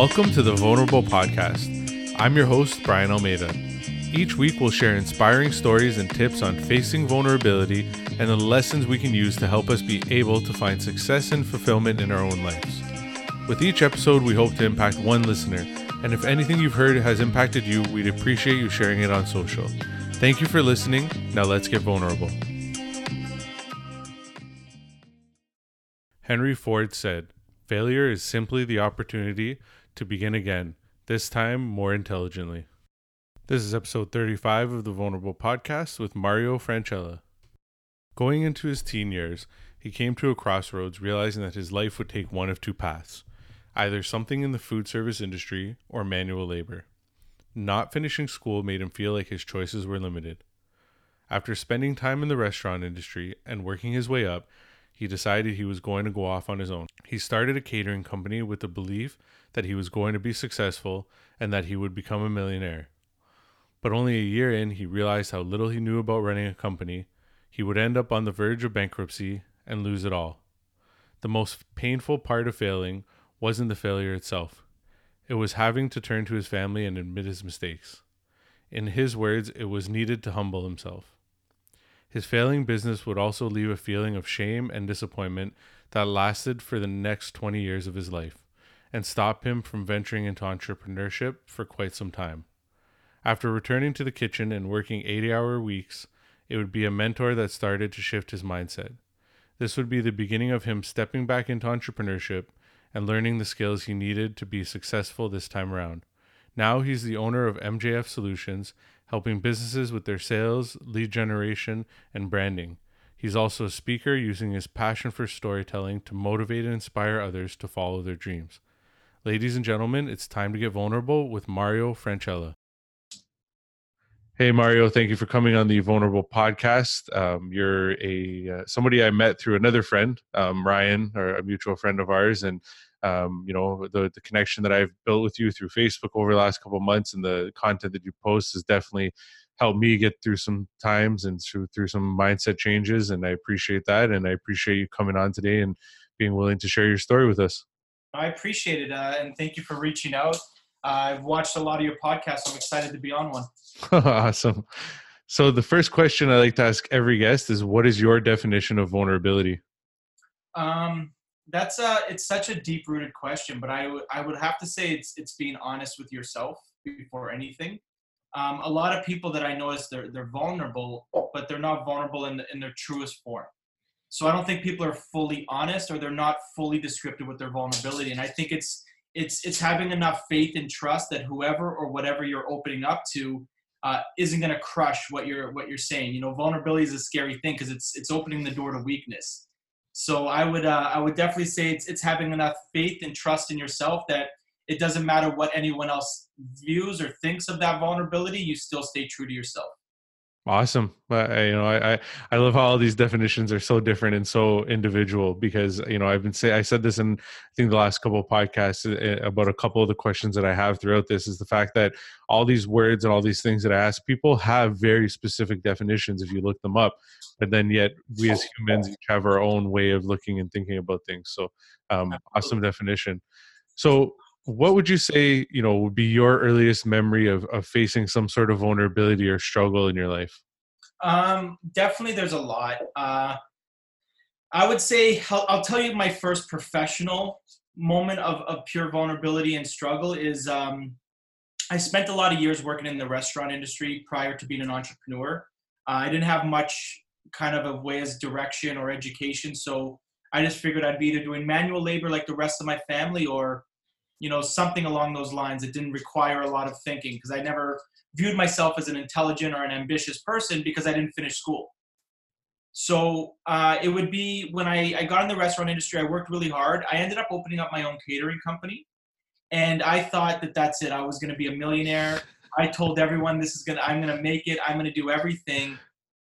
Welcome to the Vulnerable Podcast. I'm your host, Brian Almeida. Each week, we'll share inspiring stories and tips on facing vulnerability and the lessons we can use to help us be able to find success and fulfillment in our own lives. With each episode, we hope to impact one listener, and if anything you've heard has impacted you, we'd appreciate you sharing it on social. Thank you for listening. Now let's get vulnerable. Henry Ford said, Failure is simply the opportunity to begin again, this time more intelligently. This is episode 35 of the Vulnerable Podcast with Mario Franchella. Going into his teen years, he came to a crossroads realizing that his life would take one of two paths either something in the food service industry or manual labor. Not finishing school made him feel like his choices were limited. After spending time in the restaurant industry and working his way up, he decided he was going to go off on his own. He started a catering company with the belief that he was going to be successful and that he would become a millionaire. But only a year in, he realized how little he knew about running a company. He would end up on the verge of bankruptcy and lose it all. The most painful part of failing wasn't the failure itself, it was having to turn to his family and admit his mistakes. In his words, it was needed to humble himself. His failing business would also leave a feeling of shame and disappointment that lasted for the next 20 years of his life and stop him from venturing into entrepreneurship for quite some time. After returning to the kitchen and working 80 hour weeks, it would be a mentor that started to shift his mindset. This would be the beginning of him stepping back into entrepreneurship and learning the skills he needed to be successful this time around. Now he's the owner of MJF Solutions, helping businesses with their sales, lead generation, and branding. He's also a speaker using his passion for storytelling to motivate and inspire others to follow their dreams. Ladies and gentlemen, it's time to get vulnerable with Mario Franchella. Hey Mario, thank you for coming on the Vulnerable podcast. Um, you're a uh, somebody I met through another friend, um, Ryan, or a mutual friend of ours, and um, you know the the connection that I've built with you through Facebook over the last couple months, and the content that you post has definitely helped me get through some times and through through some mindset changes, and I appreciate that, and I appreciate you coming on today and being willing to share your story with us. I appreciate it, uh, and thank you for reaching out. Uh, I've watched a lot of your podcasts. I'm excited to be on one. awesome. So the first question I like to ask every guest is, "What is your definition of vulnerability?" Um, that's a it's such a deep rooted question, but I would I would have to say it's it's being honest with yourself before anything. Um, a lot of people that I notice they're they're vulnerable, but they're not vulnerable in the, in their truest form. So I don't think people are fully honest or they're not fully descriptive with their vulnerability. And I think it's it's it's having enough faith and trust that whoever or whatever you're opening up to uh, isn't going to crush what you're what you're saying. You know, vulnerability is a scary thing because it's it's opening the door to weakness. So I would uh, I would definitely say it's it's having enough faith and trust in yourself that it doesn't matter what anyone else views or thinks of that vulnerability. You still stay true to yourself. Awesome. I, you know, I, I love how all these definitions are so different and so individual because, you know, I've been say I said this in, I think the last couple of podcasts eh, about a couple of the questions that I have throughout this is the fact that all these words and all these things that I ask people have very specific definitions if you look them up, but then yet we as humans each have our own way of looking and thinking about things. So, um, awesome definition. So what would you say you know would be your earliest memory of, of facing some sort of vulnerability or struggle in your life? Um definitely there's a lot. Uh i would say i'll, I'll tell you my first professional moment of, of pure vulnerability and struggle is um i spent a lot of years working in the restaurant industry prior to being an entrepreneur. Uh, i didn't have much kind of a way as direction or education so i just figured i'd be either doing manual labor like the rest of my family or you know something along those lines that didn't require a lot of thinking because i never viewed myself as an intelligent or an ambitious person because i didn't finish school. So uh, it would be when I, I got in the restaurant industry i worked really hard. I ended up opening up my own catering company and i thought that that's it. I was going to be a millionaire. I told everyone this is going to i'm going to make it. I'm going to do everything.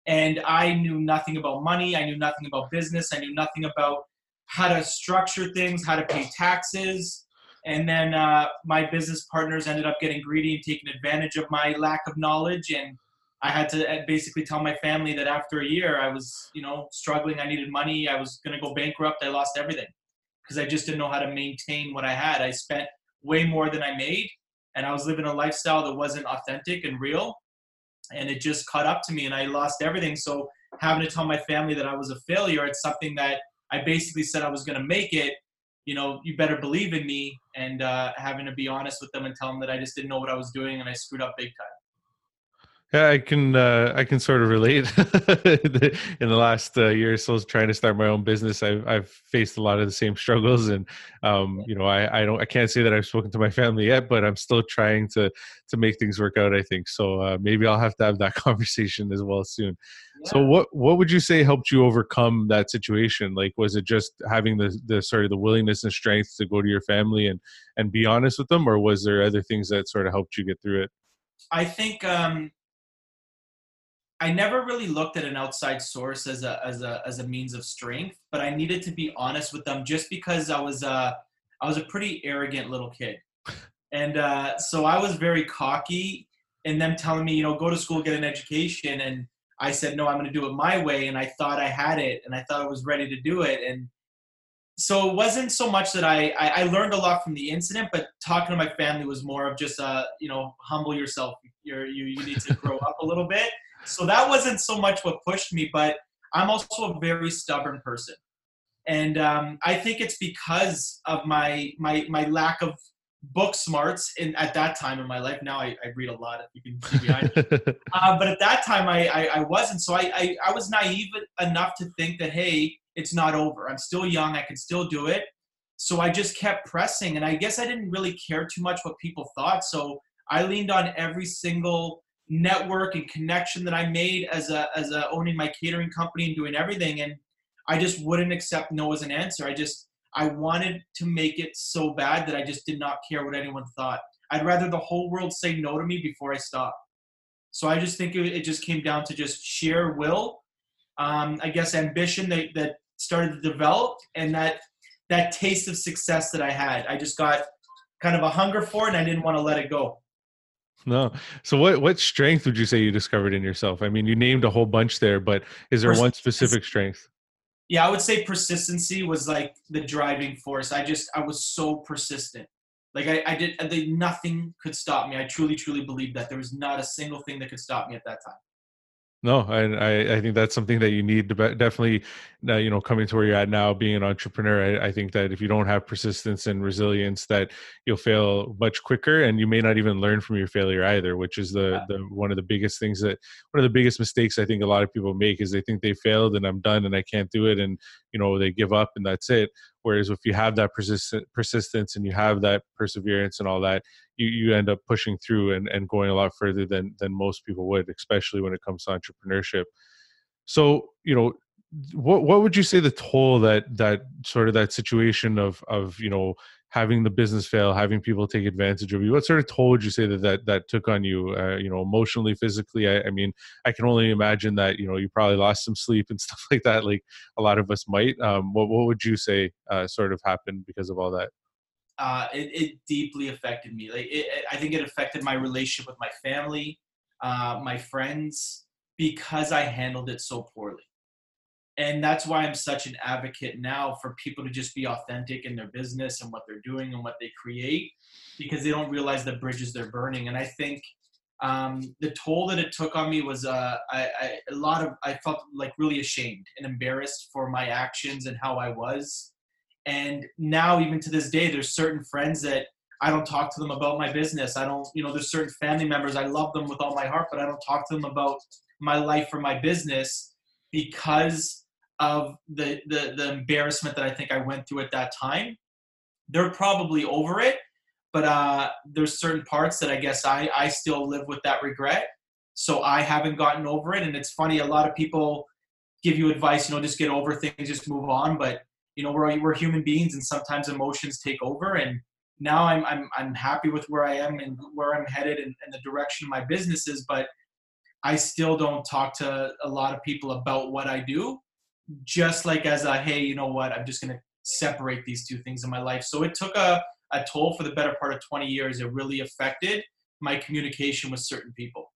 And i knew nothing about money. I knew nothing about business. I knew nothing about how to structure things how to pay taxes and then uh, my business partners ended up getting greedy and taking advantage of my lack of knowledge. And i had to uh, basically tell my family that after a year i was you know struggling. I needed money. I was going to go bankrupt. I lost everything because i just didn't know how to maintain what i had. I spent way more than I made, and I was living a lifestyle that wasn't authentic and real, and it just caught up to me, and I lost everything. So having to tell my family that I was a failure, it's something that I basically said I was going to make it. You know, you better believe in me, and uh, having to be honest with them and tell them that I just didn't know what I was doing and I screwed up big time. Yeah, I can uh, I can sort of relate. In the last uh, year or so, trying to start my own business, I've I've faced a lot of the same struggles, and um, you know, I I don't I can't say that I've spoken to my family yet, but I'm still trying to to make things work out. I think so. Uh, maybe I'll have to have that conversation as well soon. Yeah. So, what what would you say helped you overcome that situation? Like, was it just having the the sort of the willingness and strength to go to your family and and be honest with them, or was there other things that sort of helped you get through it? I think um, I never really looked at an outside source as a as a as a means of strength, but I needed to be honest with them just because I was a I was a pretty arrogant little kid, and uh, so I was very cocky. And them telling me, you know, go to school, get an education, and I said, no, I'm going to do it my way. And I thought I had it, and I thought I was ready to do it, and so it wasn't so much that I, I, I learned a lot from the incident, but talking to my family was more of just uh you know humble yourself. You're you you need to grow up a little bit so that wasn't so much what pushed me, but I'm also a very stubborn person. And um, I think it's because of my my my lack of book smarts in at that time in my life. Now I, I read a lot. You can see behind me. uh, but at that time I, I, I wasn't. So I, I I was naive enough to think that hey, it's not over. I'm still young. I can still do it. So I just kept pressing, and I guess I didn't really care too much what people thought. So I leaned on every single network and connection that I made as a as a owning my catering company and doing everything and I just wouldn't accept no as an answer. I just I wanted to make it so bad that I just did not care what anyone thought. I'd rather the whole world say no to me before I stop. So I just think it, it just came down to just sheer will, um, I guess ambition that, that started to develop, and that that taste of success that I had. I just got kind of a hunger for it, and I didn't want to let it go. No. So what what strength would you say you discovered in yourself? I mean, you named a whole bunch there, but is there one specific strength? Yeah, I would say persistency was like the driving force. I just I was so persistent. Like I, I did, I did nothing could stop me. I truly, truly believed that there was not a single thing that could stop me at that time. No, and I, I think that's something that you need to be, definitely, uh, you know, coming to where you're at now, being an entrepreneur. I, I, think that if you don't have persistence and resilience, that you'll fail much quicker, and you may not even learn from your failure either. Which is the the one of the biggest things that one of the biggest mistakes I think a lot of people make is they think they failed and I'm done and I can't do it, and you know they give up and that's it. Whereas if you have that persistent persistence and you have that perseverance and all that, you, you end up pushing through and, and going a lot further than than most people would, especially when it comes to entrepreneurship. So, you know, what what would you say the toll that that sort of that situation of of you know having the business fail, having people take advantage of you. What sort of toll would you say that that, that took on you, uh, you know, emotionally, physically? I, I, mean, I can only imagine that, you know, you probably lost some sleep and stuff like that, like a lot of us might. Um, what, what would you say uh, sort of happened because of all that? Uh, it, it, deeply affected me. Like, it, I think it affected my relationship with my family, uh, my friends, because I handled it so poorly and that's why i'm such an advocate now for people to just be authentic in their business and what they're doing and what they create because they don't realize the bridges they're burning. And i think um, the toll that it took on me was uh, I, I, a lot of i felt like really ashamed and embarrassed for my actions and how i was. And now even to this day there's certain friends that i don't talk to them about my business. I don't you know there's certain family members i love them with all my heart but i don't talk to them about my life or my business because of the, the the embarrassment that I think I went through at that time. They're probably over it, but uh, there's certain parts that I guess I I still live with that regret. So I haven't gotten over it, and it's funny. A lot of people give you advice, you know, just get over things, just move on. But you know, we're we're human beings, and sometimes emotions take over. And now I'm I'm I'm happy with where I am and where I'm headed and, and the direction my business is, but I still don't talk to a lot of people about what I do just like as a hey, you know what, I'm just gonna separate these two things in my life. So it took a, a toll for the better part of 20 years. It really affected my communication with certain people.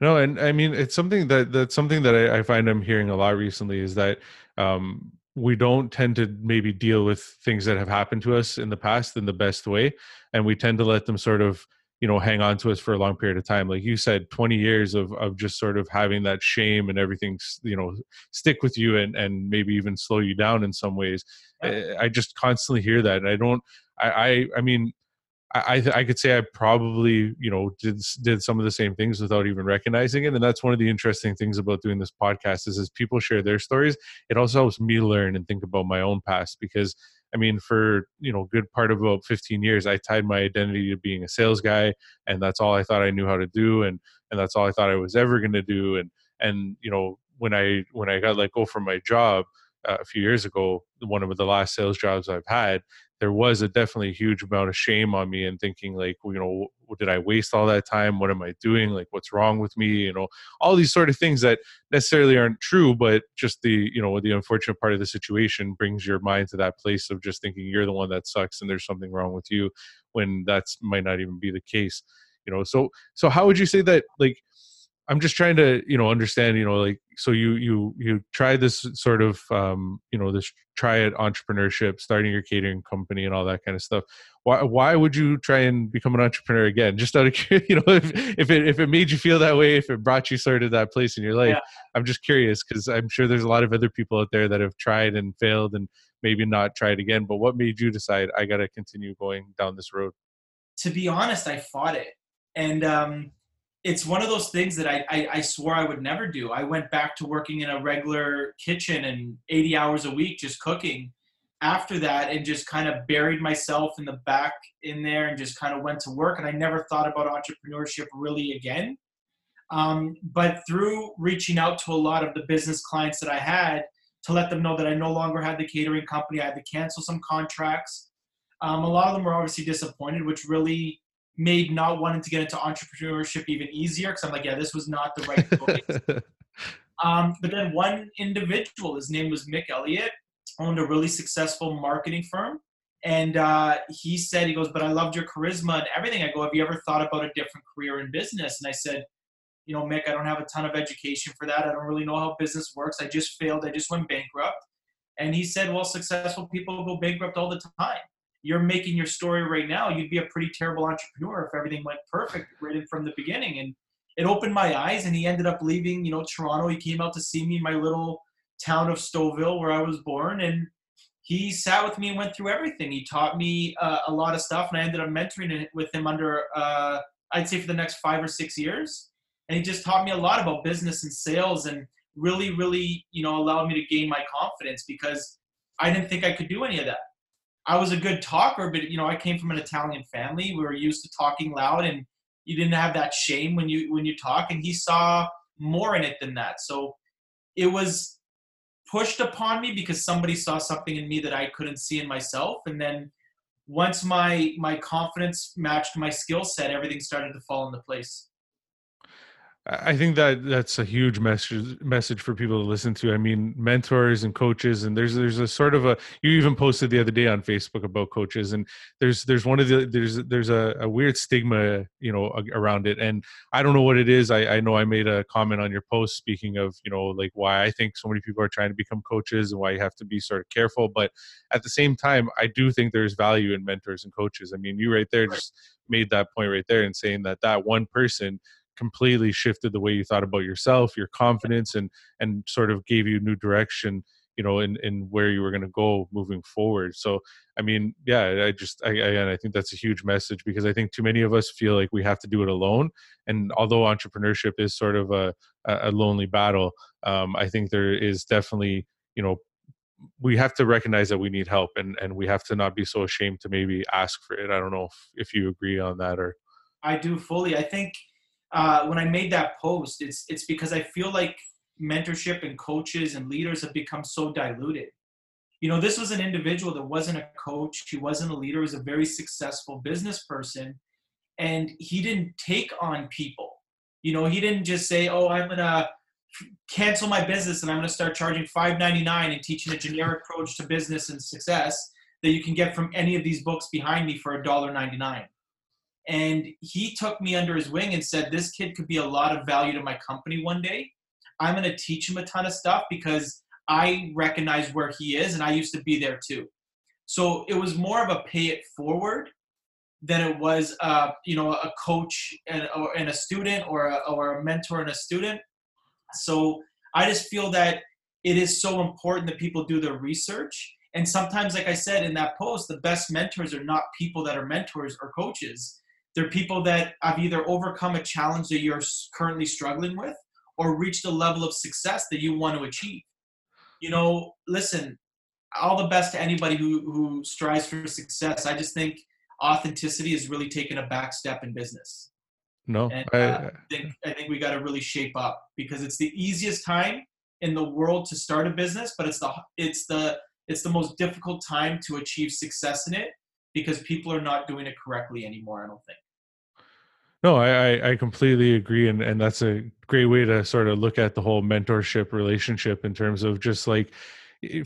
No, and I mean it's something that that's something that I, I find I'm hearing a lot recently is that um, we don't tend to maybe deal with things that have happened to us in the past in the best way and we tend to let them sort of you know hang on to us for a long period of time. Like you said 20 years of of just sort of having that shame and everything you know stick with you and and maybe even slow you down in some ways. Yeah. Eh, i just constantly hear that. And i don't i i, I mean I, I could say I probably you know did did some of the same things without even recognizing it, and that's one of the interesting things about doing this podcast is as people share their stories, it also helps me learn and think about my own past because I mean, for you know, good part of about 15 years, I tied my identity to being a sales guy, and that's all I thought I knew how to do, and and that's all I thought I was ever going to do. And and you know, when I when I got let go from my job uh, a few years ago, one of the last sales jobs I've had, there was a definitely huge amount of shame on me and thinking like you know did i waste all that time? What am i doing? Like what's wrong with me? You know all these sort of things that necessarily aren't true but just the you know the unfortunate part of the situation brings your mind to that place of just thinking you're the one that sucks and there's something wrong with you when that's might not even be the case you know? So so how would you say that like I'm just trying to, you know, understand, you know, like, so you, you, you try this sort of, um, you know, this try it entrepreneurship, starting your catering company and all that kind of stuff. Why, why would you try and become an entrepreneur again? Just out of, you know, if, if it, if it made you feel that way, if it brought you sort of that place in your life, yeah. I'm just curious because I'm sure there's a lot of other people out there that have tried and failed and maybe not tried again. But what made you decide I got to continue going down this road? To be honest, I fought it. And, um, it's one of those things that I, I, I swore I would never do. I went back to working in a regular kitchen and 80 hours a week just cooking after that and just kind of buried myself in the back in there and just kind of went to work and I never thought about entrepreneurship really again. Um, but through reaching out to a lot of the business clients that I had to let them know that I no longer had the catering company, I had to cancel some contracts. Um, a lot of them were obviously disappointed, which really made not wanting to get into entrepreneurship even easier because I'm like, yeah, this was not the right choice. um, but then one individual, his name was Mick Elliott, owned a really successful marketing firm. And uh, he said, he goes, but I loved your charisma and everything. I go, have you ever thought about a different career in business? And I said, you know, Mick, I don't have a ton of education for that. I don't really know how business works. I just failed. I just went bankrupt. And he said, well, successful people go bankrupt all the time you're making your story right now, you'd be a pretty terrible entrepreneur if everything went perfect right from the beginning. And it opened my eyes. And he ended up leaving, you know, Toronto. He came out to see me in my little town of Stouffville where I was born, and he sat with me and went through everything. He taught me uh, a lot of stuff, and I ended up mentoring with him under, uh, I'd say, for the next five or six years. And he just taught me a lot about business and sales, and really, really, you know, allowed me to gain my confidence because I didn't think I could do any of that. I was a good talker, but you know, I came from an Italian family. We were used to talking loud, and you didn't have that shame when you when you talk. And he saw more in it than that. So it was pushed upon me because somebody saw something in me that I couldn't see in myself. And then once my my confidence matched my skill set, everything started to fall into place. I think that that's a huge message message for people to listen to. I mean, mentors and coaches, and there's there's a sort of a you even posted the other day on Facebook about coaches, and there's there's one of the there's there's a, a weird stigma you know around it, and I don't know what it is. I, I know I made a comment on your post speaking of you know like why I think so many people are trying to become coaches and why you have to be sort of careful, but at the same time, I do think there's value in mentors and coaches. I mean, you right there just made that point right there and saying that that one person completely shifted the way you thought about yourself your confidence and and sort of gave you new direction you know in in where you were going to go moving forward. So i mean yeah i just i i, I think that's a huge message because i think too many of us feel like we have to do it alone. And although entrepreneurship is sort of a a lonely battle um, i think there is definitely you know we have to recognize that we need help and and we have to not be so ashamed to maybe ask for it. I don't know if, if you agree on that or i do fully. I think uh, when I made that post, it's it's because I feel like mentorship and coaches and leaders have become so diluted. You know, this was an individual that wasn't a coach, he wasn't a leader, he was a very successful business person, and he didn't take on people. You know, he didn't just say, "Oh, I'm gonna cancel my business and I'm gonna start charging $5.99 and teaching a generic approach to business and success that you can get from any of these books behind me for $1.99." And he took me under his wing and said, This kid could be a lot of value to my company one day. I'm going to teach him a ton of stuff because I recognize where he is, and I used to be there too. So it was more of a pay it forward than it was, uh, you know, a coach and, or, and a student or a, or a mentor and a student. So I just feel that it is so important that people do their research. And sometimes, like I said in that post, the best mentors are not people that are mentors or coaches. They're people that have either overcome a challenge that you're currently struggling with or reached a level of success that you want to achieve. You know, listen, all the best to anybody who, who strives for success. I just think authenticity has really taken a back step in business. No, And, I, uh, I think I think we got to really shape up because it's the easiest time in the world to start a business, but it's the it's the it's the most difficult time to achieve success in it because people are not doing it correctly anymore. I don't think. No, I, I- completely agree, and and that's a great way to sort of look at the whole mentorship relationship in terms of just like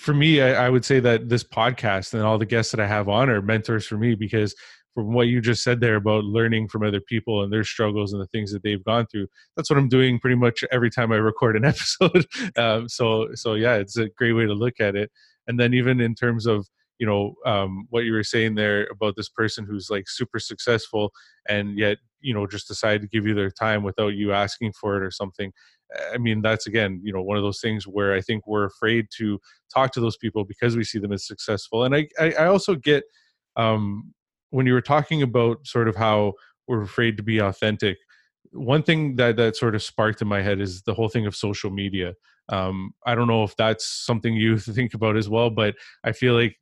for me, I, I would say that this podcast and all the guests that I have on are mentors for me because from what you just said there about learning from other people and their struggles and the things that they've gone through, that's what I'm doing pretty much every time I record an episode. um, so so yeah, it's a great way to look at it. And then even in terms of you know um, what you were saying there about this person who's like super successful and yet you know just decided to give you their time without you asking for it or something. I mean that's again you know one of those things where i think we're afraid to talk to those people because we see them as successful. And i i, I also get um when you were talking about sort of how we're afraid to be authentic one thing that that sort of sparked in my head is the whole thing of social media. Um, I don't know if that's something you think about as well, but I feel like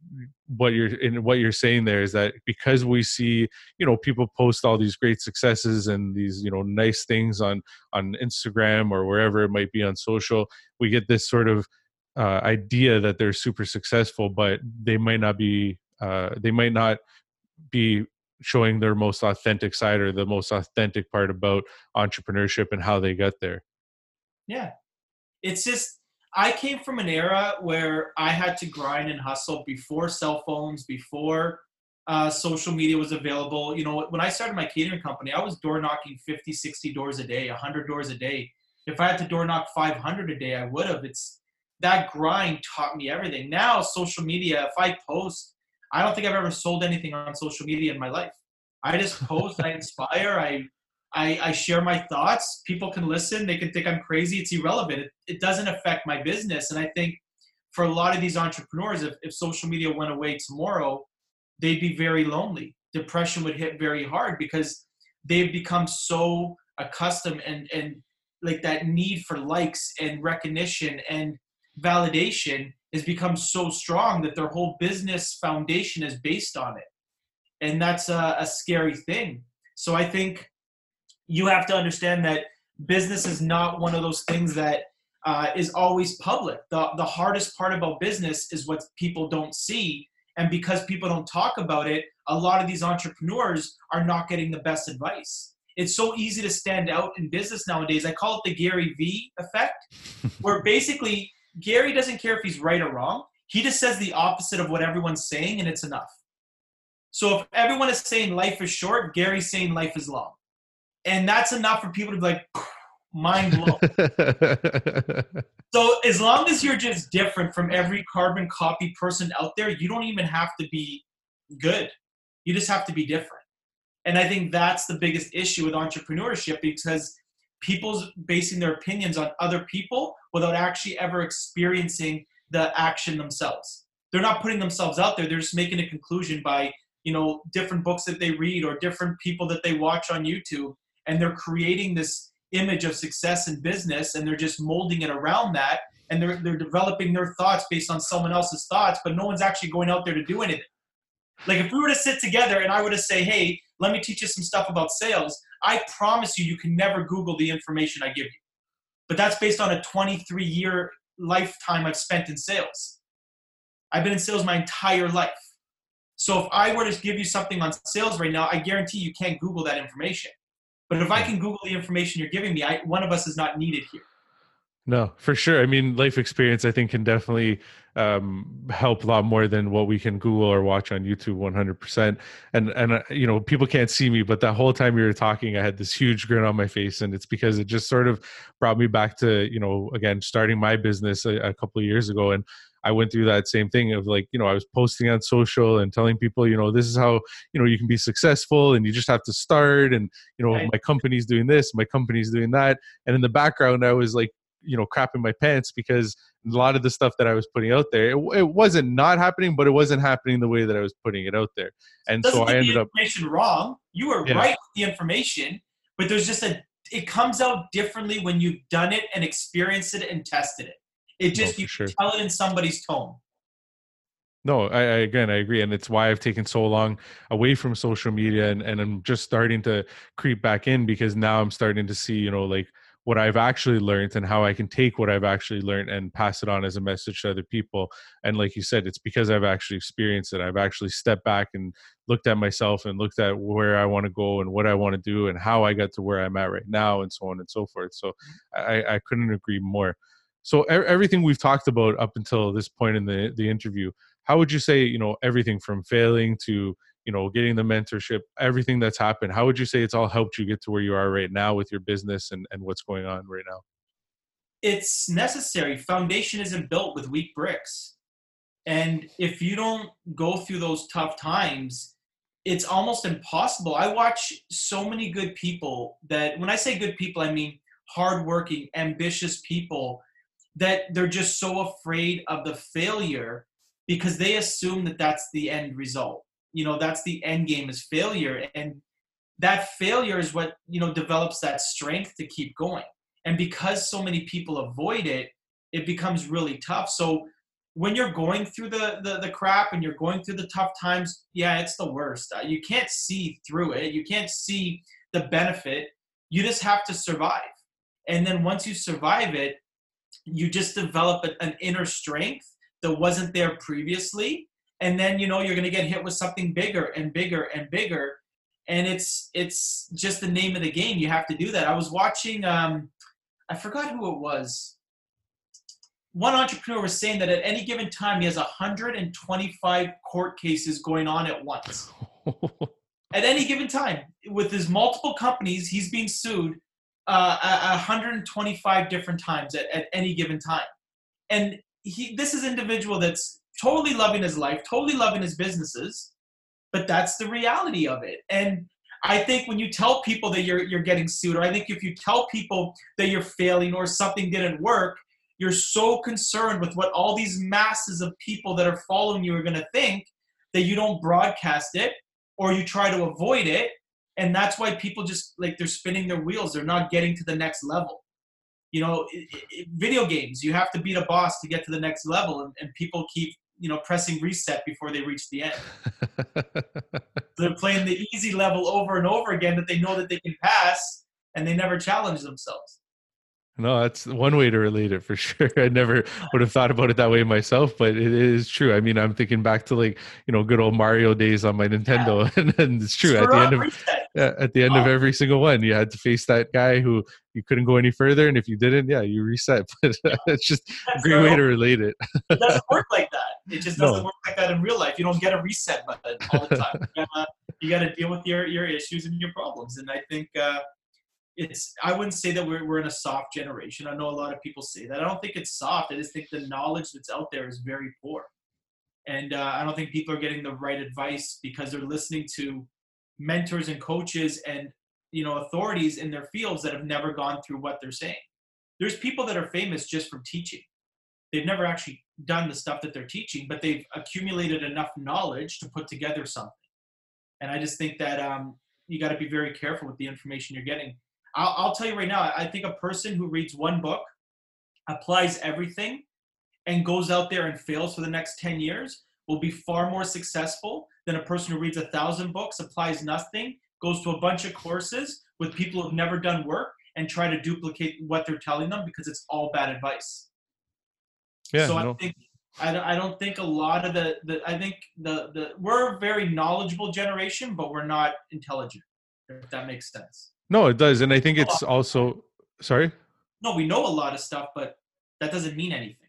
what you're in what you're saying there is that because we see you know people post all these great successes and these you know nice things on on Instagram or wherever it might be on social, we get this sort of uh, idea that they're super successful, but they might not be uh, they might not be showing their most authentic side or the most authentic part about entrepreneurship and how they got there. Yeah. It's just, I came from an era where I had to grind and hustle before cell phones, before uh, social media was available. You know, when I started my catering company, I was door knocking 50, 60 doors a day, 100 doors a day. If I had to door knock 500 a day, I would have. It's that grind taught me everything. Now, social media, if I post, I don't think I've ever sold anything on social media in my life. I just post, I inspire, I I, I, share my thoughts. People can listen. They can think I'm crazy. It's irrelevant. It, it, doesn't affect my business. And I think for a lot of these entrepreneurs, if, if social media went away tomorrow, they'd be very lonely. Depression would hit very hard because they've become so accustomed and, and like that need for likes and recognition and validation has become so strong that their whole business foundation is based on it. And that's a, a scary thing. So I think you have to understand that business is not one of those things that uh, is always public. The, the hardest part about business is what people don't see. And because people don't talk about it, a lot of these entrepreneurs are not getting the best advice. It's so easy to stand out in business nowadays. I call it the Gary V effect, where basically Gary doesn't care if he's right or wrong. He just says the opposite of what everyone's saying, and it's enough. So if everyone is saying life is short, Gary's saying life is long and that's enough for people to be like mind blown so as long as you're just different from every carbon copy person out there you don't even have to be good you just have to be different and i think that's the biggest issue with entrepreneurship because people's basing their opinions on other people without actually ever experiencing the action themselves. They're not putting themselves out there they're just making a conclusion by you know different books that they read or different people that they watch on youtube and they're creating this image of success in business and they're just molding it around that and they're, they're developing their thoughts based on someone else's thoughts but no one's actually going out there to do anything like if we were to sit together and i were to say hey let me teach you some stuff about sales i promise you you can never google the information i give you but that's based on a 23 year lifetime i've spent in sales i've been in sales my entire life so if i were to give you something on sales right now i guarantee you can't google that information but if I can Google the information you're giving me, I, one of us is not needed here. No, for sure. I mean, life experience, I think, can definitely um, help a lot more than what we can Google or watch on YouTube. One hundred percent. And and uh, you know, people can't see me, but that whole time you were talking, I had this huge grin on my face, and it's because it just sort of brought me back to you know, again, starting my business a, a couple of years ago, and I went through that same thing of like, you know, I was posting on social and telling people, you know, this is how, you know, you can be successful and you just have to start. And, you know, right. my company's doing this, my company's doing that. And in the background, I was like, you know, crapping my pants because a lot of the stuff that I was putting out there, it, it wasn't not happening, but it wasn't happening the way that I was putting it out there. And so I ended up information wrong. You were yeah. right with the information, but there's just a it comes out differently when you've done it and experienced it and tested it. It just no, you sure. tell it in somebody's tone. No, I, I, again I agree, and it's why I've taken so long away from social media, and, and I'm just starting to creep back in because now I'm starting to see, you know, like what I've actually learned and how I can take what I've actually learned and pass it on as a message to other people. And like you said, it's because I've actually experienced it. I've actually stepped back and looked at myself and looked at where I want to go and what I want to do and how I got to where I'm at right now and so on and so forth. So I, I couldn't agree more. So everything we've talked about up until this point in the the interview, how would you say you know everything from failing to you know getting the mentorship, everything that's happened? How would you say it's all helped you get to where you are right now with your business and and what's going on right now? It's necessary. Foundation isn't built with weak bricks, and if you don't go through those tough times, it's almost impossible. I watch so many good people that when I say good people, I mean hardworking, ambitious people that they're just so afraid of the failure because they assume that that's the end result you know that's the end game is failure. And that failure is what you know develops that strength to keep going. And because so many people avoid it it becomes really tough. So when you're going through the, the, the crap and you're going through the tough times yeah it's the worst. Uh, you can't see through it. You can't see the benefit. You just have to survive. And then once you survive it you just develop an inner strength that wasn't there previously and then you know you're going to get hit with something bigger and bigger and bigger. And it's it's just the name of the game. You have to do that. I was watching um i forgot who it was. One entrepreneur was saying that at any given time he has 125 court cases going on at once. At any given time with his multiple companies he's being sued uh, 125 different times at, at any given time. And he, this is individual that's totally loving his life, totally loving his businesses, but that's the reality of it. And I think when you tell people that you're you're getting sued, or I think if you tell people that you're failing or something didn't work, you're so concerned with what all these masses of people that are following you are going to think that you don't broadcast it or you try to avoid it. And that's why people just like they're spinning their wheels. They're not getting to the next level. You know it, it, video games you have to beat a boss to get to the next level and, and people keep you know pressing reset before they reach the end they're playing the easy level over and over again that they know that they can pass and they never challenge themselves no, that's one way to relate it for sure. I never would have thought about it that way myself, but it is true. I mean, I'm thinking back to like you know good old Mario days on my Nintendo, yeah. and, and, it's true. at the end of yeah, at the end of every single one, you had to face that guy who you couldn't go any further, and if you didn't, yeah, you reset. But it's just that's a great way to relate it. it doesn't work like that. It just doesn't no. work like that in real life. You don't get a reset button all the time. You gotta, you gotta deal with your your issues and your problems, and I think. Uh, it's I wouldn't say that we're we're in a soft generation. I know a lot of people say that. I don't think it's soft. I just think the knowledge that's out there is very poor, and uh, I don't think people are getting the right advice because they're listening to mentors and coaches and you know authorities in their fields that have never gone through what they're saying. There's people that are famous just from teaching. They've never actually done the stuff that they're teaching, but they've accumulated enough knowledge to put together something. And I just think that um, you got to be very careful with the information you're getting I'll, I'll tell you right now, I think a person who reads one book, applies everything, and goes out there and fails for the next 10 years will be far more successful than a person who reads a thousand books, applies nothing, goes to a bunch of courses with people who've never done work and try to duplicate what they're telling them because it's all bad advice. Yeah, so I think I, I don't think a lot of the, the I think the, the we're a very knowledgeable generation, but we're not intelligent. If that makes sense. No, it does, and I think it's also sorry. no, we know a lot of stuff, but that doesn't mean anything.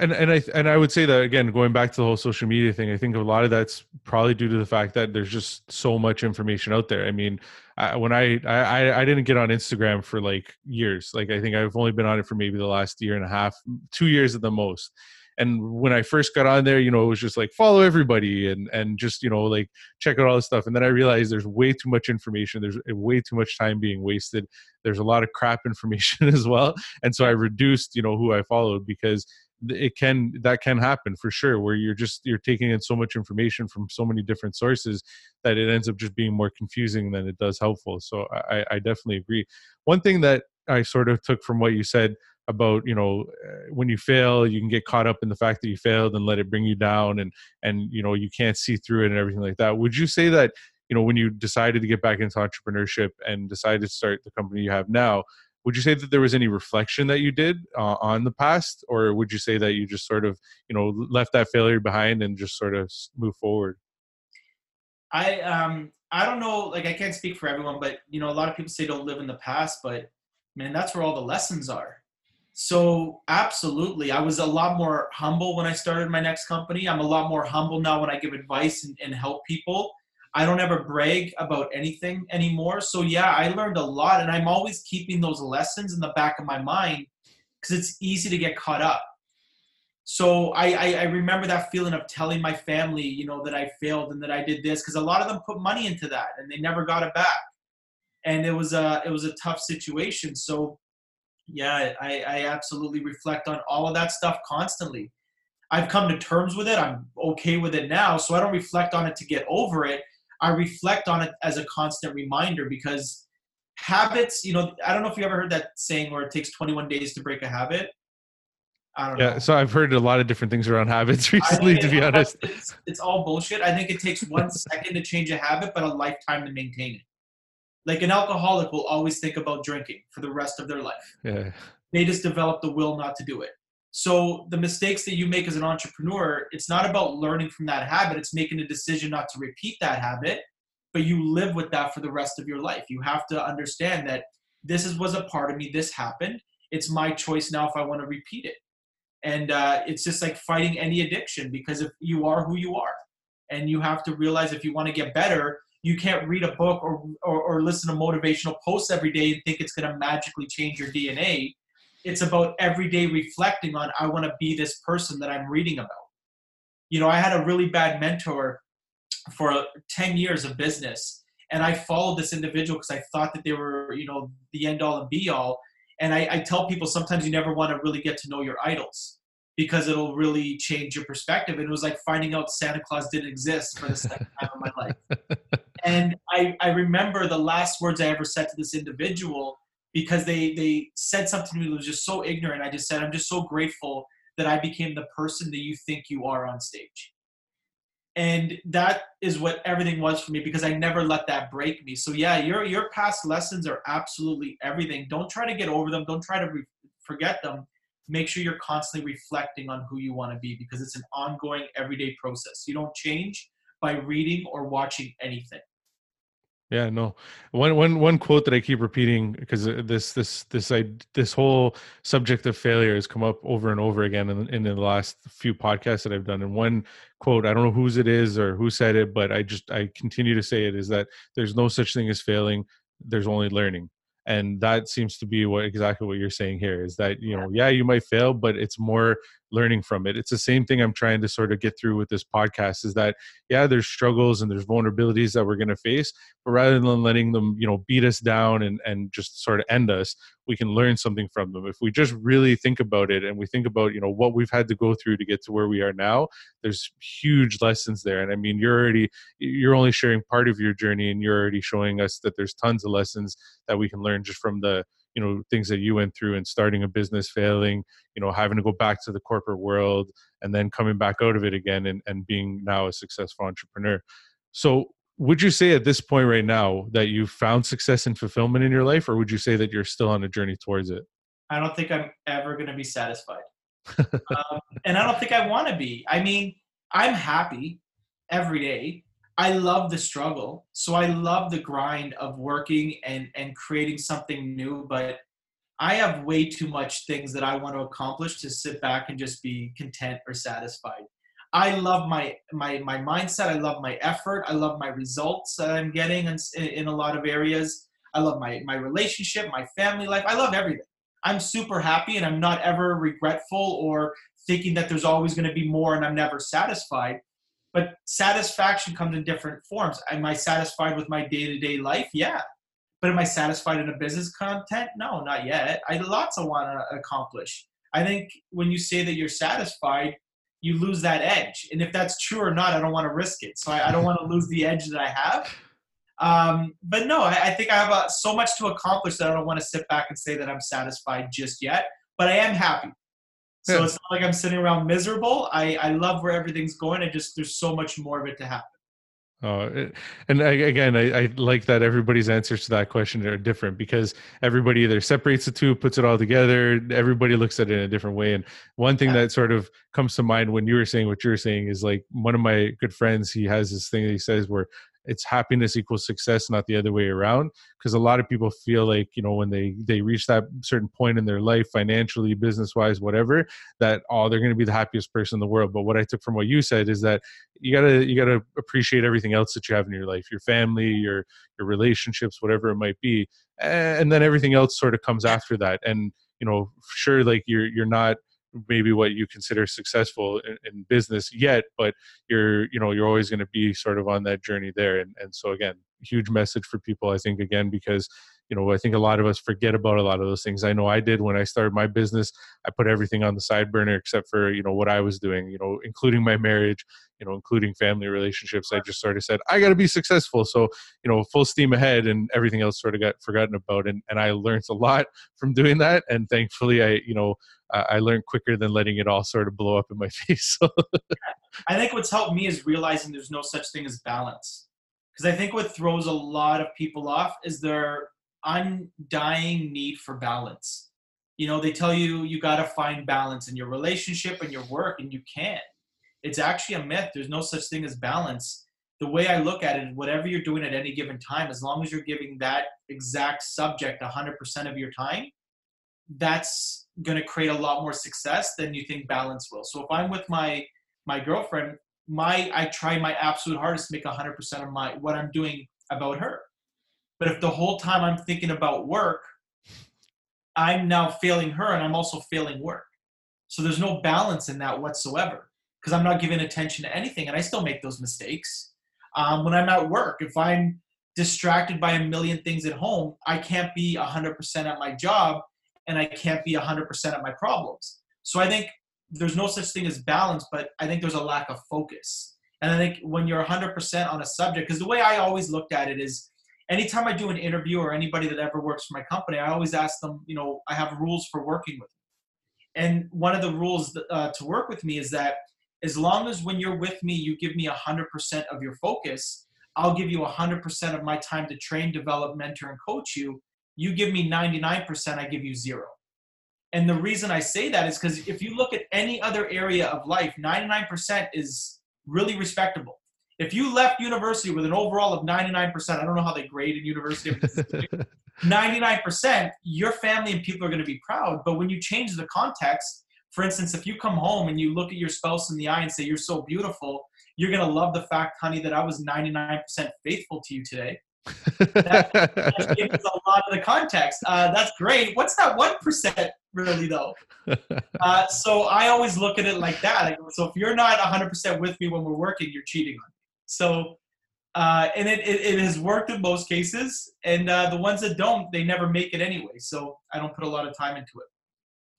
And and I and I would say that again, going back to the whole social media thing, I think a lot of that's probably due to the fact that there's just so much information out there. I mean, I, when I, I I didn't get on Instagram for like years. Like I think I've only been on it for maybe the last year and a half, two years at the most. And when i first got on there you know it was just like follow everybody and and just you know like check out all this stuff. And then i realized there's way too much information. There's eh, way too much time being wasted. There's a lot of crap information as well. And so i reduced you know who i followed because it can that can happen for sure where you're just you're taking in so much information from so many different sources that it ends up just being more confusing than it does helpful. So i i definitely agree. One thing that i sort of took from what you said about you know uh, when you fail you can get caught up in the fact that you failed and let it bring you down and and you know you can't see through it and everything like that. Would you say that you know when you decided to get back into entrepreneurship and decided to start the company you have now would you say that there was any reflection that you did uh, on the past or would you say that you just sort of you know left that failure behind and just sort of move forward i um i don't know like i can't speak for everyone but you know a lot of people say don't live in the past but man that's where all the lessons are so absolutely, I was a lot more humble when I started my next company. I'm a lot more humble now when I give advice and, and help people. I don't ever brag about anything anymore. So yeah, I learned a lot, and I'm always keeping those lessons in the back of my mind because it's easy to get caught up. So I, I, I remember that feeling of telling my family, you know, that I failed and that I did this because a lot of them put money into that and they never got it back, and it was a it was a tough situation. So yeah, I, I absolutely reflect on all of that stuff constantly. I've come to terms with it. I'm okay with it now. So I don't reflect on it to get over it. I reflect on it as a constant reminder because habits, you know, I don't know if you ever heard that saying where it takes 21 days to break a habit. I don't yeah, know. So I've heard a lot of different things around habits recently, to be honest. It's, it's all bullshit. I think it takes one second to change a habit, but a lifetime to maintain it. Like an alcoholic will always think about drinking for the rest of their life. Yeah. They just develop the will not to do it. So the mistakes that you make as an entrepreneur, it's not about learning from that habit. It's making a decision not to repeat that habit, but you live with that for the rest of your life. You have to understand that this is, was a part of me. This happened. It's my choice now if I want to repeat it. And uh, it's just like fighting any addiction because if you are who you are, and you have to realize if you want to get better, you can't read a book or, or, or listen to motivational posts every day and think it's going to magically change your DNA. It's about every day reflecting on, I want to be this person that I'm reading about. You know, I had a really bad mentor for 10 years of business, and I followed this individual because I thought that they were, you know, the end all and be all. And I, I tell people sometimes you never want to really get to know your idols because it'll really change your perspective. And it was like finding out Santa Claus didn't exist for the second time in my life. And I, I remember the last words I ever said to this individual because they they said something to me that was just so ignorant. I just said, I'm just so grateful that I became the person that you think you are on stage. And that is what everything was for me because I never let that break me. So yeah, your your past lessons are absolutely everything. Don't try to get over them. Don't try to re- forget them make sure you're constantly reflecting on who you want to be because it's an ongoing everyday process. You don't change by reading or watching anything. Yeah, no. One one one quote that I keep repeating because uh, this this this I this whole subject of failure has come up over and over again in, in the last few podcasts that I've done. And one quote, I don't know whose it is or who said it, but I just I continue to say it is that there's no such thing as failing. There's only learning and that seems to be what exactly what you're saying here is that you know yeah you might fail but it's more learning from it. It's the same thing i'm trying to sort of get through with this podcast is that yeah there's struggles and there's vulnerabilities that we're going to face but rather than letting them you know beat us down and and just sort of end us we can learn something from them. If we just really think about it and we think about you know what we've had to go through to get to where we are now there's huge lessons there. And i mean you're already you're only sharing part of your journey and you're already showing us that there's tons of lessons that we can learn just from the you know things that you went through and starting a business failing you know having to go back to the corporate world and then coming back out of it again and, and being now a successful entrepreneur. So would you say at this point right now that you've found success and fulfillment in your life or would you say that you're still on a journey towards it? I don't think i'm ever going to be satisfied. Um, and i don't think i want to be. I mean i'm happy every day i love the struggle so i love the grind of working and and creating something new but I have way too much things that I want to accomplish to sit back and just be content or satisfied. I love my my my mindset. I love my effort. I love my results that I'm getting in, in a lot of areas. I love my my relationship, my family life. I love everything. I'm super happy, and I'm not ever regretful or thinking that there's always going to be more, and I'm never satisfied. But satisfaction comes in different forms. Am I satisfied with my day to day life? Yeah. But am I satisfied in a business content? No, not yet. I lots I want to accomplish. I think when you say that you're satisfied, you lose that edge. And if that's true or not, I don't want to risk it. So I, I don't want to lose the edge that I have. Um, but no, I, I, think I have so much to accomplish that I don't want to sit back and say that I'm satisfied just yet. But I am happy. So yeah. it's not like I'm sitting around miserable. I, I love where everything's going. I just there's so much more of it to happen. Oh, and again, I, I, like that everybody's answers to that question are different because everybody either separates the two, puts it all together. Everybody looks at it in a different way. And one thing yeah. that sort of comes to mind when you were saying what you're saying is like one of my good friends, he has this thing that he says where it's happiness equals success not the other way around. Because a lot of people feel like you know when they they reach that certain point in their life financially business wise whatever that oh they're going to be the happiest person in the world. But what i took from what you said is that you got to you got to appreciate everything else that you have in your life your family your your relationships whatever it might be. And then everything else sort of comes after that. And you know sure like you're you're not maybe what you consider successful in, in business yet but you're you know you're always going to be sort of on that journey there. And and so again huge message for people i think again because you know i think a lot of us forget about a lot of those things. I know i did when i started my business. I put everything on the side burner except for you know what i was doing you know including my marriage you know including family relationships. I just sort of said i got to be successful. So you know full steam ahead and everything else sort of got forgotten about. And, and i learned a lot from doing that. And thankfully i you know I learned quicker than letting it all sort of blow up in my face. I think what's helped me is realizing there's no such thing as balance. Because I think what throws a lot of people off is their undying need for balance. You know, they tell you you got to find balance in your relationship and your work, and you can't. It's actually a myth. There's no such thing as balance. The way I look at it, whatever you're doing at any given time, as long as you're giving that exact subject 100% of your time, that's going to create a lot more success than you think balance will. So if I'm with my my girlfriend, my I try my absolute hardest to make 100% of my what I'm doing about her. But if the whole time I'm thinking about work, I'm now failing her and I'm also failing work. So there's no balance in that whatsoever because I'm not giving attention to anything and I still make those mistakes. Um, when I'm at work, if I'm distracted by a million things at home, I can't be 100% at my job and I can't be 100% at my problems. So I think there's no such thing as balance, but I think there's a lack of focus. And I think when you're 100% on a subject, because the way I always looked at it is anytime I do an interview or anybody that ever works for my company, I always ask them, you know, I have rules for working with me. And one of the rules uh, to work with me is that as long as when you're with me, you give me 100% of your focus, I'll give you 100% of my time to train, develop, mentor, and coach you you give me 99%, I give you zero. And the reason I say that is because if you look at any other area of life, 99% is really respectable. If you left university with an overall of 99%, I don't know how they grade in university. 99%, your family and people are going to be proud. But when you change the context, for instance, if you come home and you look at your spouse in the eye and say, You're so beautiful, you're going to love the fact, honey, that I was 99% faithful to you today that, that gives a lot of the context. Uh, that's great. What's that one percent really though? Uh, so I always look at it like that. So if you're not 100% with me when we're working, you're cheating on me. So uh, and it, it, it, has worked in most cases, and uh, the ones that don't, they never make it anyway. So I don't put a lot of time into it.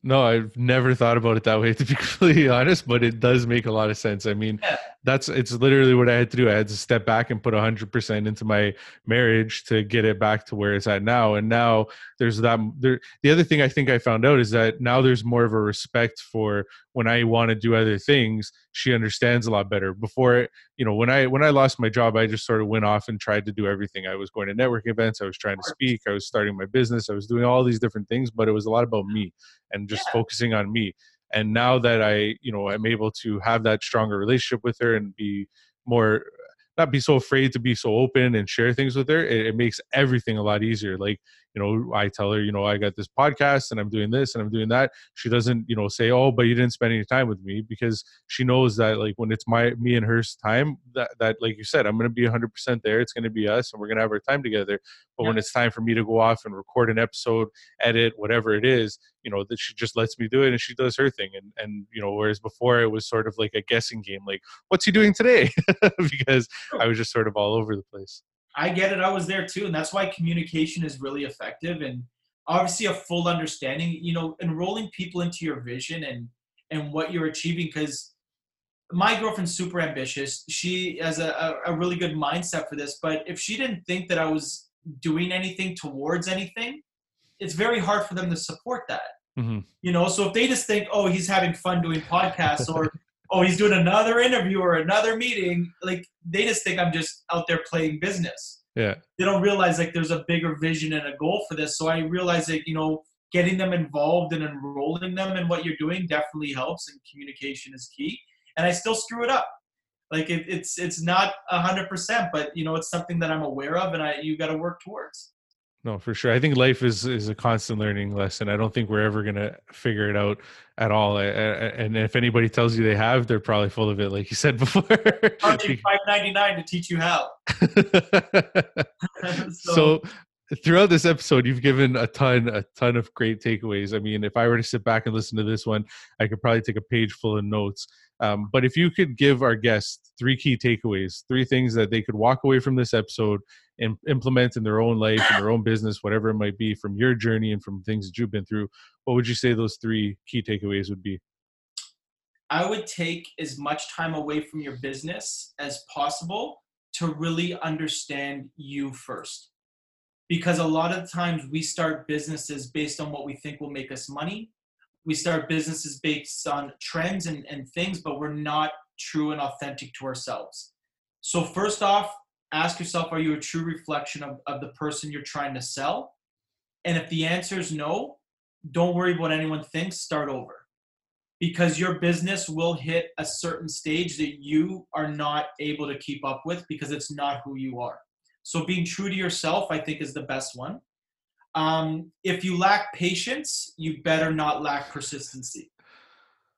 No, I've never thought about it that way to be completely honest, but it does make a lot of sense. I mean, yeah. that's it's literally what I had to do. I had to step back and put 100% into my marriage to get it back to where it's at now. And now there's that there the other thing I think I found out is that now there's more of a respect for when I want to do other things, she understands a lot better. Before, you know, when I when I lost my job, I just sort of went off and tried to do everything. I was going to network events, I was trying to speak, I was starting my business, I was doing all these different things, but it was a lot about me and just yeah. focusing on me. And now that I, you know, I'm able to have that stronger relationship with her and be more not be so afraid to be so open and share things with her it, it, makes everything a lot easier like you know i tell her you know i got this podcast and i'm doing this and i'm doing that. She doesn't you know say oh but you didn't spend any time with me because she knows that like when it's my me and her time that, that like you said i'm going to be 100% there it's going to be us and we're going to have our time together. But yeah. when it's time for me to go off and record an episode edit whatever it is you know that she just lets me do it and she does her thing and and you know whereas before it was sort of like a guessing game like what's he doing today? Because i was just sort of all over the place i get it i was there too and that's why communication is really effective and obviously a full understanding you know enrolling people into your vision and and what you're achieving because my girlfriend's super ambitious she has a, a, a really good mindset for this but if she didn't think that i was doing anything towards anything it's very hard for them to support that. Mm-hmm. You know, so if they just think, oh, he's having fun doing podcasts or oh, he's doing another interview or another meeting, like they just think I'm just out there playing business. Yeah. They don't realize like there's a bigger vision and a goal for this. So I realize that, you know, getting them involved and enrolling them in what you're doing definitely helps and communication is key. And I still screw it up. Like it, it's it's not a hundred percent, but you know, it's something that I'm aware of and I you gotta work towards no for sure. I think life is is a constant learning lesson. I don't think we're ever going to figure it out at all. And if anybody tells you they have they're probably full of it like you said before. Charging 599 to teach you how. So, so throughout this episode you've given a ton a ton of great takeaways. I mean if i were to sit back and listen to this one i could probably take a page full of notes um, but if you could give our guests three key takeaways three things that they could walk away from this episode and implement in their own life in their own business whatever it might be from your journey and from things that you've been through what would you say those three key takeaways would be i would take as much time away from your business as possible to really understand you first because a lot of times we start businesses based on what we think will make us money. We start businesses based on trends and, and things, but we're not true and authentic to ourselves. So, first off, ask yourself are you a true reflection of, of the person you're trying to sell? And if the answer is no, don't worry what anyone thinks, start over. Because your business will hit a certain stage that you are not able to keep up with because it's not who you are. So being true to yourself, I think, is the best one. Um, if you lack patience, you better not lack persistency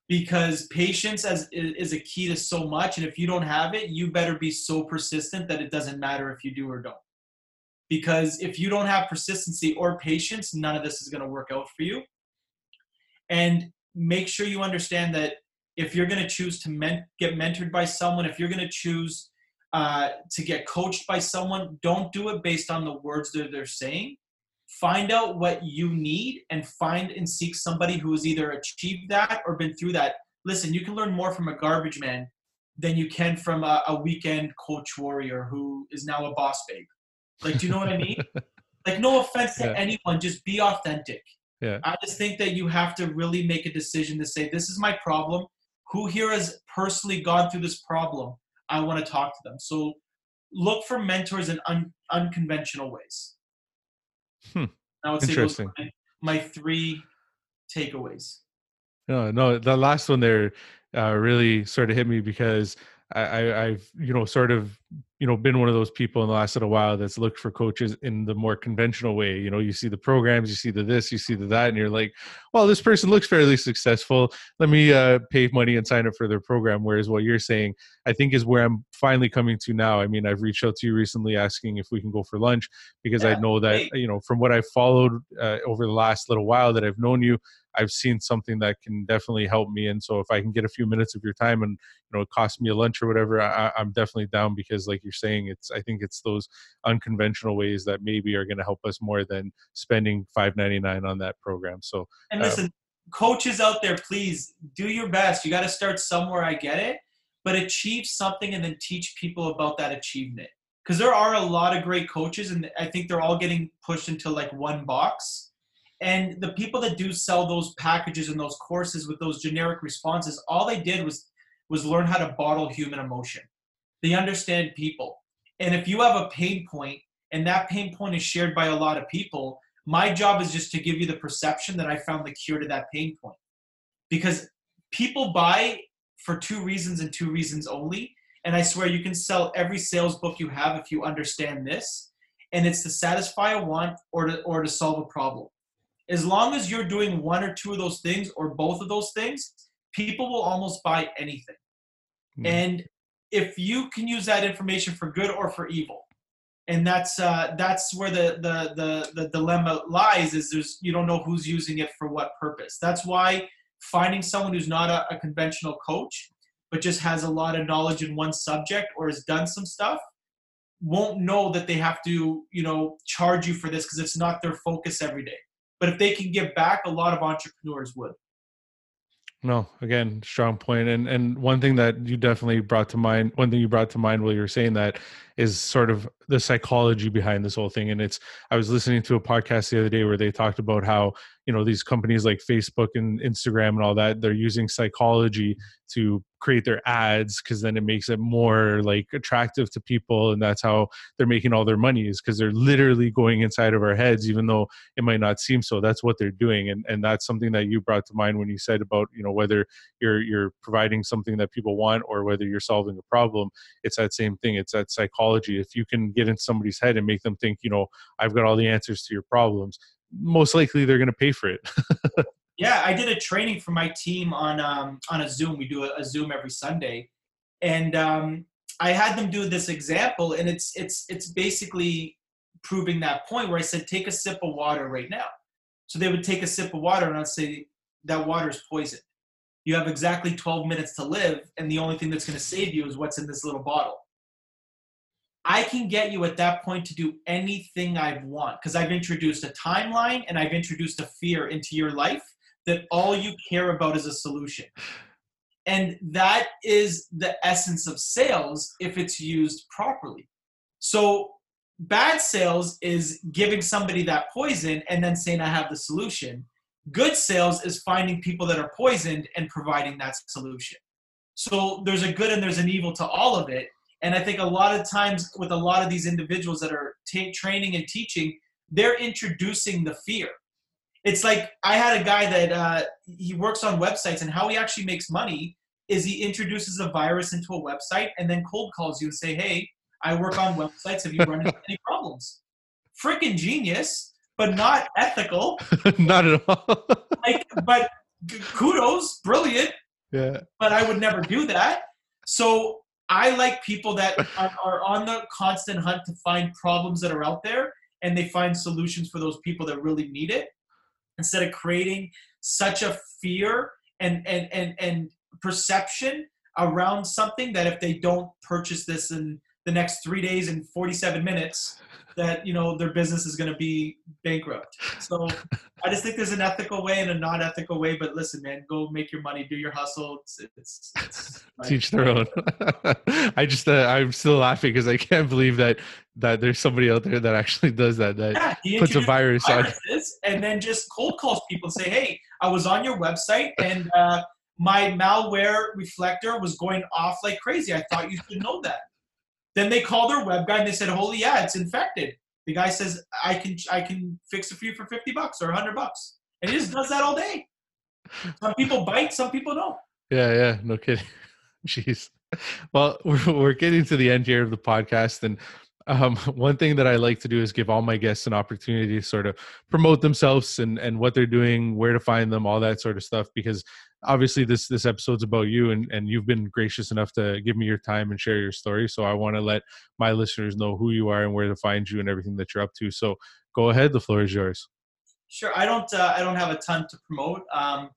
because patience as, is a key to so much. And if you don't have it, you better be so persistent that it doesn't matter if you do or don't. Because if you don't have persistency or patience, none of this is going to work out for you. And make sure you understand that if you're going to choose to men- get mentored by someone, if you're going to choose uh, to get coached by someone, don't do it based on the words that they're saying. Find out what you need and find and seek somebody who has either achieved that or been through that. Listen, you can learn more from a garbage man than you can from a, a weekend coach warrior who is now a boss babe. Like, do you know what I mean? like, no offense to yeah. anyone, just be authentic. Yeah. I just think that you have to really make a decision to say, this is my problem. Who here has personally gone through this problem? I want to talk to them. So look for mentors in un- unconventional ways. Hmm. I would say Interesting. My, my, three takeaways. No, no, the last one there uh, really sort of hit me because I, I've you know sort of you know been one of those people in the last little while that's looked for coaches in the more conventional way. You know you see the programs you see the this you see the that and you're like well this person looks fairly successful. Let me uh, pay money and sign up for their program. Whereas what you're saying i think is where i'm finally coming to now. I mean i've reached out to you recently asking if we can go for lunch because yeah, i know that you know from what i've followed uh, over the last little while that i've known you I've seen something that can definitely help me. And so if I can get a few minutes of your time and you know it costs me a lunch or whatever, I, am definitely down because like you're saying, it's I think it's those unconventional ways that maybe are going to help us more than spending 5.99 on that program. So and uh, listen, coaches out there, please do your best. You got to start somewhere. I get it, but achieve something and then teach people about that achievement. Because there are a lot of great coaches, and I think they're all getting pushed into like one box and the people that do sell those packages and those courses with those generic responses, all they did was was learn how to bottle human emotion. They understand people. And if you have a pain point and that pain point is shared by a lot of people, my job is just to give you the perception that I found the cure to that pain point. Because people buy for two reasons and two reasons only. And I swear you can sell every sales book you have if you understand this and it's to satisfy a want or to or to solve a problem. As long as you're doing one or two of those things or both of those things, people will almost buy anything. Mm. And if you can use that information for good or for evil, and that's uh, that's where the, the the the dilemma lies is there's you don't know who's using it for what purpose. That's why finding someone who's not a, a conventional coach but just has a lot of knowledge in one subject or has done some stuff won't know that they have to you know charge you for this because it's not their focus every day but if they can give back a lot of entrepreneurs would no, again, strong point. And and one thing that you definitely brought to mind, one thing you brought to mind while you were saying that is sort of the psychology behind this whole thing. And it's I was listening to a podcast the other day where they talked about how you know these companies like facebook and instagram and all that they're using psychology to create their ads because then it makes it more like attractive to people and that's how they're making all their money is because they're literally going inside of our heads even though it might not seem so. That's what they're doing and and that's something that you brought to mind when you said about you know whether you're you're providing something that people want or whether you're solving a problem. It's that same thing. It's that psychology. If you can get in somebody's head and make them think you know i've got all the answers to your problems most likely they're going to pay for it. yeah, I did a training for my team on um, on a Zoom. We do a, a Zoom every Sunday, and um, I had them do this example, and it's it's it's basically proving that point where I said, take a sip of water right now. So they would take a sip of water, and I'd say that water is poison. You have exactly 12 minutes to live, and the only thing that's going to save you is what's in this little bottle. I can get you at that point to do anything I want because I've introduced a timeline and I've introduced a fear into your life that all you care about is a solution. And that is the essence of sales if it's used properly. So, bad sales is giving somebody that poison and then saying, I have the solution. Good sales is finding people that are poisoned and providing that solution. So, there's a good and there's an evil to all of it and I think a lot of times with a lot of these individuals that are t- training and teaching, they're introducing the fear. It's like I had a guy that uh, he works on websites, and how he actually makes money is he introduces a virus into a website and then cold calls you and say, "Hey, I work on websites. Have you run into any problems?" Freaking genius, but not ethical. not at all. like, but kudos, brilliant. Yeah. But I would never do that. So I like people that are, are, on the constant hunt to find problems that are out there and they find solutions for those people that really need it instead of creating such a fear and and and, and perception around something that if they don't purchase this in the next three days and 47 minutes that you know their business is going to be bankrupt. So i just think there's an ethical way and a non-ethical way but listen man go make your money do your hustle. It's, it's, it's teach their own. I just uh, i'm still laughing because i can't believe that that there's somebody out there that actually does that that yeah, puts a virus on and then just cold calls people and say hey i was on your website and uh, my malware reflector was going off like crazy. I thought you should know that then they call their web guy and they said, "Holy, yeah, it's infected." The guy says, "I can I can fix it for you for fifty bucks or hundred bucks," and he just does that all day. Some people bite, some people don't. Yeah, yeah, no kidding. Jeez. Well, we're we're getting to the end here of the podcast, and um, one thing that I like to do is give all my guests an opportunity to sort of promote themselves and and what they're doing, where to find them, all that sort of stuff. Because obviously this this episode's about you, and and you've been gracious enough to give me your time and share your story. So I want to let my listeners know who you are and where to find you and everything that you're up to. So go ahead, the floor is yours. Sure, I don't uh, I don't have a ton to promote. Um,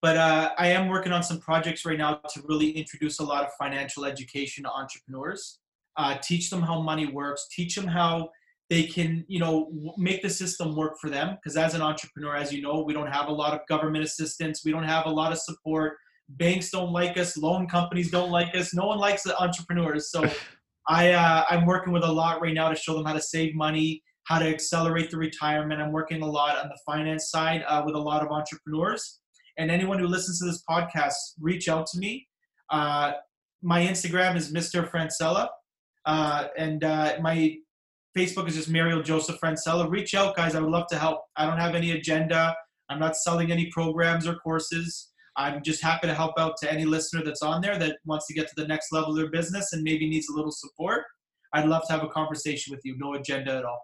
but uh, I am working on some projects right now to really introduce a lot of financial education to entrepreneurs uh, teach them how money works, teach them how they can, you know, make the system work for them. Because as an entrepreneur, as you know, we don't have a lot of government assistance, we don't have a lot of support. Banks don't like us, loan companies don't like us. No one likes the entrepreneurs. So I uh, I'm working with a lot right now to show them how to save money, how to accelerate the retirement. I'm working a lot on the finance side uh, with a lot of entrepreneurs. And anyone who listens to this podcast, reach out to me. Uh, my Instagram is Mr. Francella. Uh, and uh, my Facebook is just Mario Joseph Francella. Reach out, guys. I would love to help. I don't have any agenda. I'm not selling any programs or courses. I'm just happy to help out to any listener that's on there that wants to get to the next level of their business and maybe needs a little support. I'd love to have a conversation with you. No agenda at all.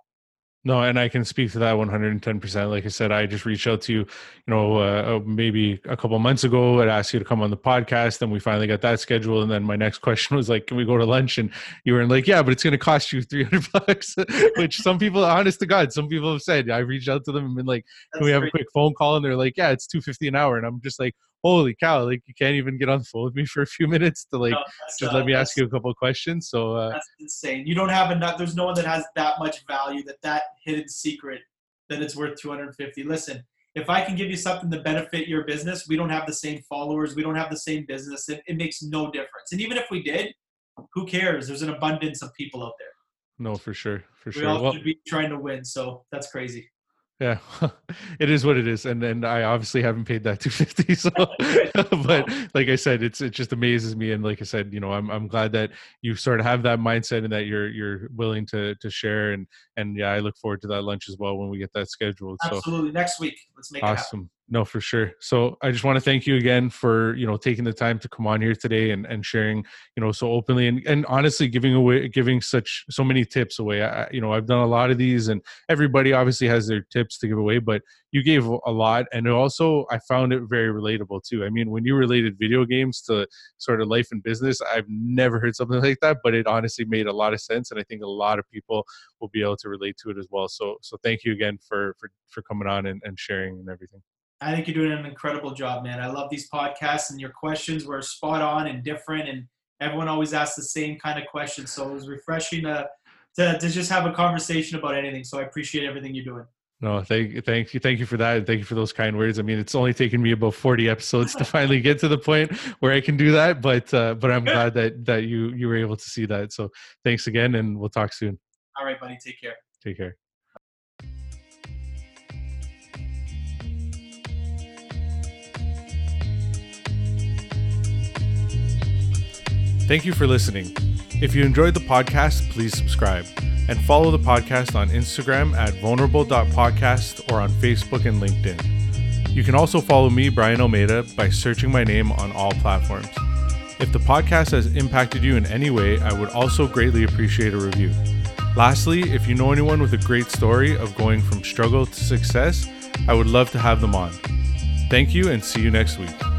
No, and I can speak to that 110%. Like I said, I just reached out to you, you know, uh, uh maybe a couple months ago. I'd asked you to come on the podcast, and we finally got that scheduled. And then my next question was like, "Can we go to lunch?" And you were like, "Yeah, but it's going to cost you 300 bucks." Which some people, honest to God, some people have said. I reached out to them and been like, "Can That's we have great. a quick phone call?" And they're like, "Yeah, it's 250 an hour." And I'm just like, holy cow like you can't even get on the phone with me for a few minutes to like no, just uh, let me ask you a couple of questions so uh, that's insane. You don't have enough there's no one that has that much value that that hidden secret that it's worth 250 listen if i can give you something to benefit your business we don't have the same followers we don't have the same business it, it makes no difference. And even if we did who cares? There's an abundance of people out there. No for sure for we sure. all well, should be trying to win so that's crazy yeah. It is what it is and and i obviously haven't paid that 250 so but like i said it's it just amazes me and like i said you know i'm i'm glad that you sort of have that mindset and that you're you're willing to to share and and yeah i look forward to that lunch as well when we get that scheduled absolutely. So, next week let's make it. awesome no for sure. So i just want to thank you again for you know taking the time to come on here today and, and sharing you know so openly and, and honestly giving away giving such so many tips away. I, you know i've done a lot of these and everybody obviously has their tips to give away but you gave a lot and also i found it very relatable too. I mean when you related video games to sort of life and business i've never heard something like that but it honestly made a lot of sense and i think a lot of people will be able to relate to it as well. So so thank you again for for for coming on and, and sharing and everything I think you're doing an incredible job, man. I love these podcasts, and your questions were spot on and different, and everyone always asks the same kind of questions. So it was refreshing to, to, to just have a conversation about anything. So I appreciate everything you're doing. No, thank you, thank you, thank you for that, and thank you for those kind words. I mean, it's only taken me about forty episodes to finally get to the point where I can do that, but uh, but I'm glad that that you you were able to see that. So thanks again, and we'll talk soon. All right, buddy. Take care. Take care. Thank you for listening. If you enjoyed the podcast, please subscribe and follow the podcast on Instagram at vulnerable.podcast or on Facebook and LinkedIn. You can also follow me, Brian Almeida, by searching my name on all platforms. If the podcast has impacted you in any way, I would also greatly appreciate a review. Lastly, if you know anyone with a great story of going from struggle to success, I would love to have them on. Thank you and see you next week.